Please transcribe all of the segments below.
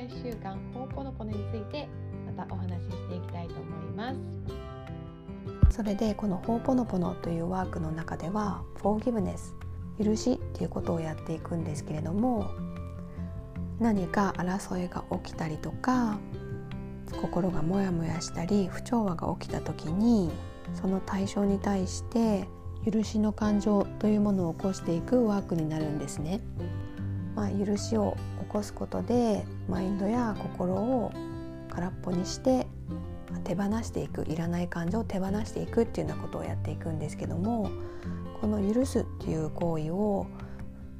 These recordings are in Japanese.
癒し習慣ホーポノポノについてまたお話ししていきたいと思いますそれでこのホーポノポノというワークの中では Forgiveness 許しっていうことをやっていくんですけれども何か争いが起きたりとか心がモヤモヤしたり不調和が起きた時にその対象に対して許しの感情というものを起こしていくワークになるんですね。まあ、許しをこすことでマインドや心を空っぽにして手放していくいらない感情を手放していくっていうようなことをやっていくんですけどもこの許すっていう行為を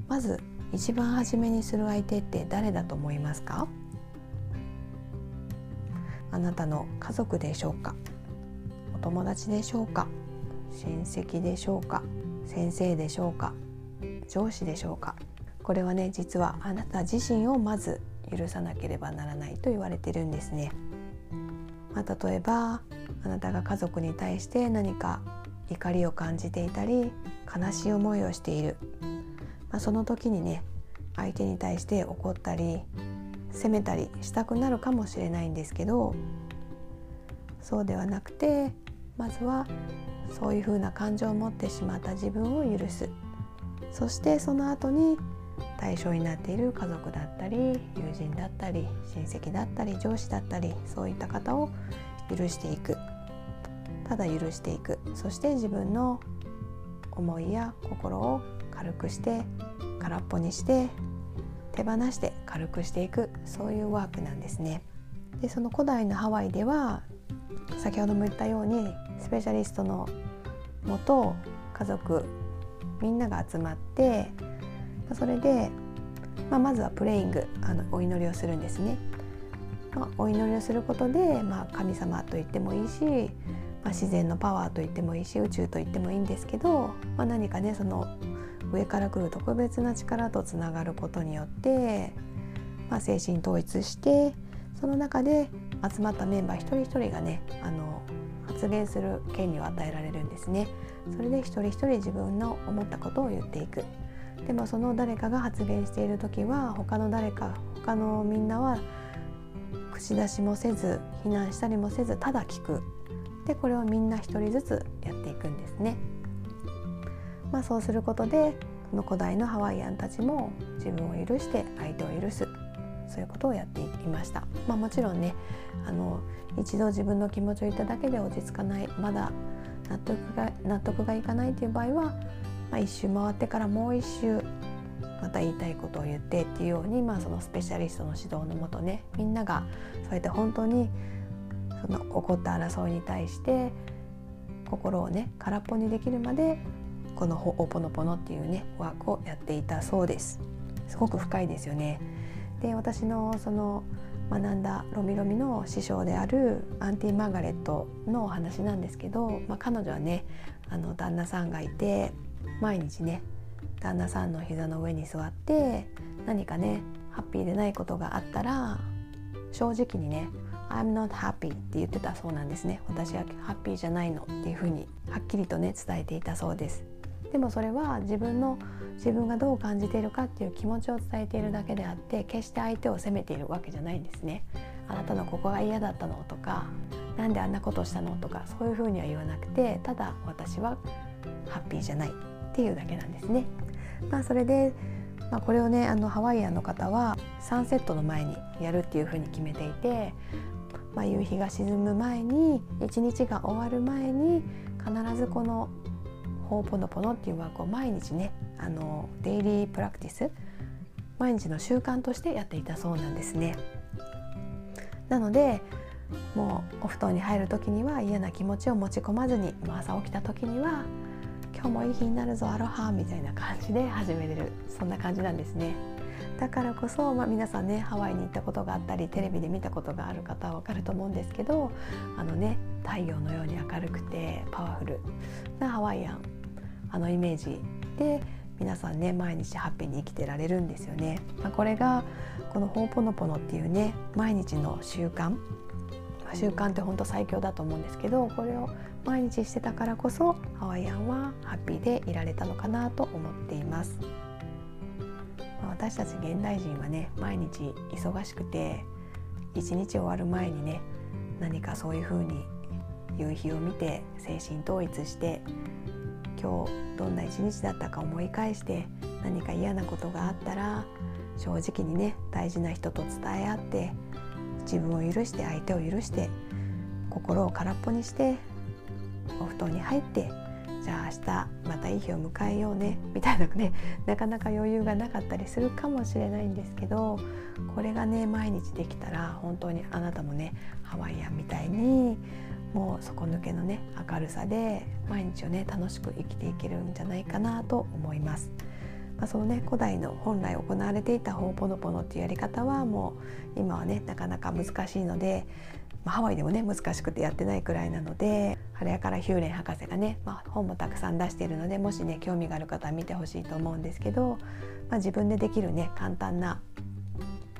まず一番初めにする相手って誰だと思いますか？あなたの家族でしょうか？お友達でしょうか？親戚でしょうか？先生でしょうか？上司でしょうか？これはね実はあなた自身をまず許さなければならないと言われてるんですね。まあ、例えばあなたが家族に対して何か怒りを感じていたり悲しい思いをしている、まあ、その時にね相手に対して怒ったり責めたりしたくなるかもしれないんですけどそうではなくてまずはそういうふうな感情を持ってしまった自分を許すそしてその後に対象になっている家族だったり友人だったり親戚だったり上司だったりそういった方を許していく。ただ許していく。そして自分の思いや心を軽くして空っぽにして手放して軽くしていく。そういうワークなんですね。でその古代のハワイでは先ほども言ったようにスペシャリストのもと家族みんなが集まってそれで、まあ、まずはプレイングあのお祈りをするんですね。まあ、お祈りをすることで、まあ、神様と言ってもいいし、まあ、自然のパワーと言ってもいいし宇宙と言ってもいいんですけど、まあ、何かねその上から来る特別な力とつながることによって、まあ、精神統一してその中で集まったメンバー一人一人がねあの発言する権利を与えられるんですね。それで一人一人自分の思ったことを言っていく。でもその誰かが発言している時は他の誰か他のみんなは口出しもせず非難したりもせずただ聞くでこれをみんな一人ずつやっていくんですね。まあ、そうすることでこの古代のハワイアンたちも自分を許して相手を許すそういうことをやっていました。まあ、もちろんねあの一度自分の気持ちを言っただけで落ち着かないまだ納得が納得がいかないという場合は、まあ、一周回ってからもう一周また言いたいことを言ってっていうように、まあ、そのスペシャリストの指導のもとねみんながそうやって本当にその起こった争いに対して心をね空っぽにできるまでこのほおぽのぽのっていうねワークをやっていたそうです。すごく深いですよね。で私のその学んだロミロミの師匠であるアンティ・マーガレットのお話なんですけど、まあ、彼女はねあの旦那さんがいて毎日ね旦那さんの膝の上に座って何かねハッピーでないことがあったら正直にね「I'm not happy」って言ってたそうなんですね。私はハッピーじゃないのっていうふうにはっきりとね伝えていたそうです。でもそれは自分の自分がどう感じているかっていう気持ちを伝えているだけであって決して相手を責めているわけじゃないんですね。あなたのここが嫌だったのとか何であんなことしたのとかそういうふうには言わなくてただ私はハッピーじゃない。っていうだけなんですね。まあ、それで、まあ、これをねあのハワイアンの方はサンセットの前にやるっていうふうに決めていて、まあ、夕日が沈む前に一日が終わる前に必ずこのホーポノポノっていうワークを毎日ねあのデイリープラクティス毎日の習慣としてやっていたそうなんですね。なのでもうお布団に入る時には嫌な気持ちを持ち込まずに朝起きた時には今日もいい日になるぞアロハみたいな感じで始めれるそんな感じなんですね。だからこそ、まあ、皆さんねハワイに行ったことがあったりテレビで見たことがある方は分かると思うんですけどあのね太陽のように明るくてパワフルなハワイアンあのイメージで皆さんね毎日ハッピーに生きてられるんですよね。まあ、これがこのホーポノポノっていうね毎日の習慣習慣って本当最強だと思うんですけどこれを毎日してたからこそハワイアンはハッピーでいられたのかなと思っています。私たち現代人はね毎日忙しくて一日終わる前にね何かそういう風に夕日を見て精神統一して今日どんな一日だったか思い返して何か嫌なことがあったら正直にね大事な人と伝え合って自分を許して相手を許して心を空っぽにしてお布団に入ってじゃあ明日またいい日を迎えようねみたいなねなかなか余裕がなかったりするかもしれないんですけどこれがね毎日できたら本当にあなたもねハワイアンみたいにもう底抜けのね明るさで毎日をね楽しく生きていけるんじゃないかなと思います。まあ、そのね古代の本来行われていたホーポノポノっていうやり方はもう今はねなかなか難しいので、まあ、ハワイでもね難しくてやってないくらいなので晴れからヒューレン博士がね、まあ、本もたくさん出しているのでもしね興味がある方は見てほしいと思うんですけど、まあ、自分でできるね簡単な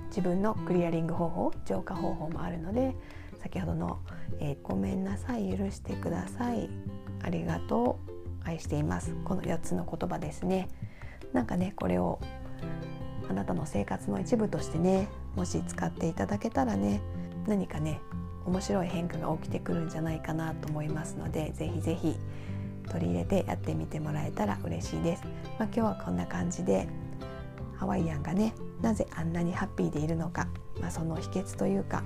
自分のクリアリング方法浄化方法もあるので先ほどの、えー、ごめんなさい許してくださいありがとう愛していますこの4つの言葉ですね。なんかねこれをあなたの生活の一部としてねもし使っていただけたらね何かね面白い変化が起きてくるんじゃないかなと思いますのでぜひぜひ取り入れてやってみてもらえたら嬉しいです。まあ、今日はこんな感じでハワイアンがねなぜあんなにハッピーでいるのか、まあ、その秘訣というか、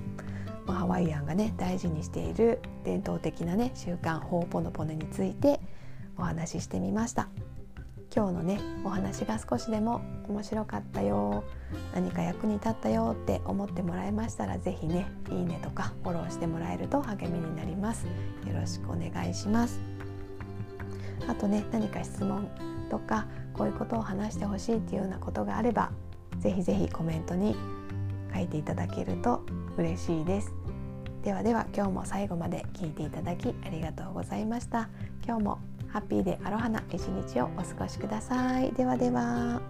まあ、ハワイアンがね大事にしている伝統的なね習慣ホーポノポネについてお話ししてみました。今日のねお話が少しでも面白かったよ何か役に立ったよって思ってもらえましたら是非ねいいねとかフォローしてもらえると励みになります。よろしくお願いします。あとね何か質問とかこういうことを話してほしいっていうようなことがあれば是非是非コメントに書いていただけると嬉しいです。ではでは今日も最後まで聞いていただきありがとうございました。今日もハッピーでアロハな一日をお過ごしください。ではでは。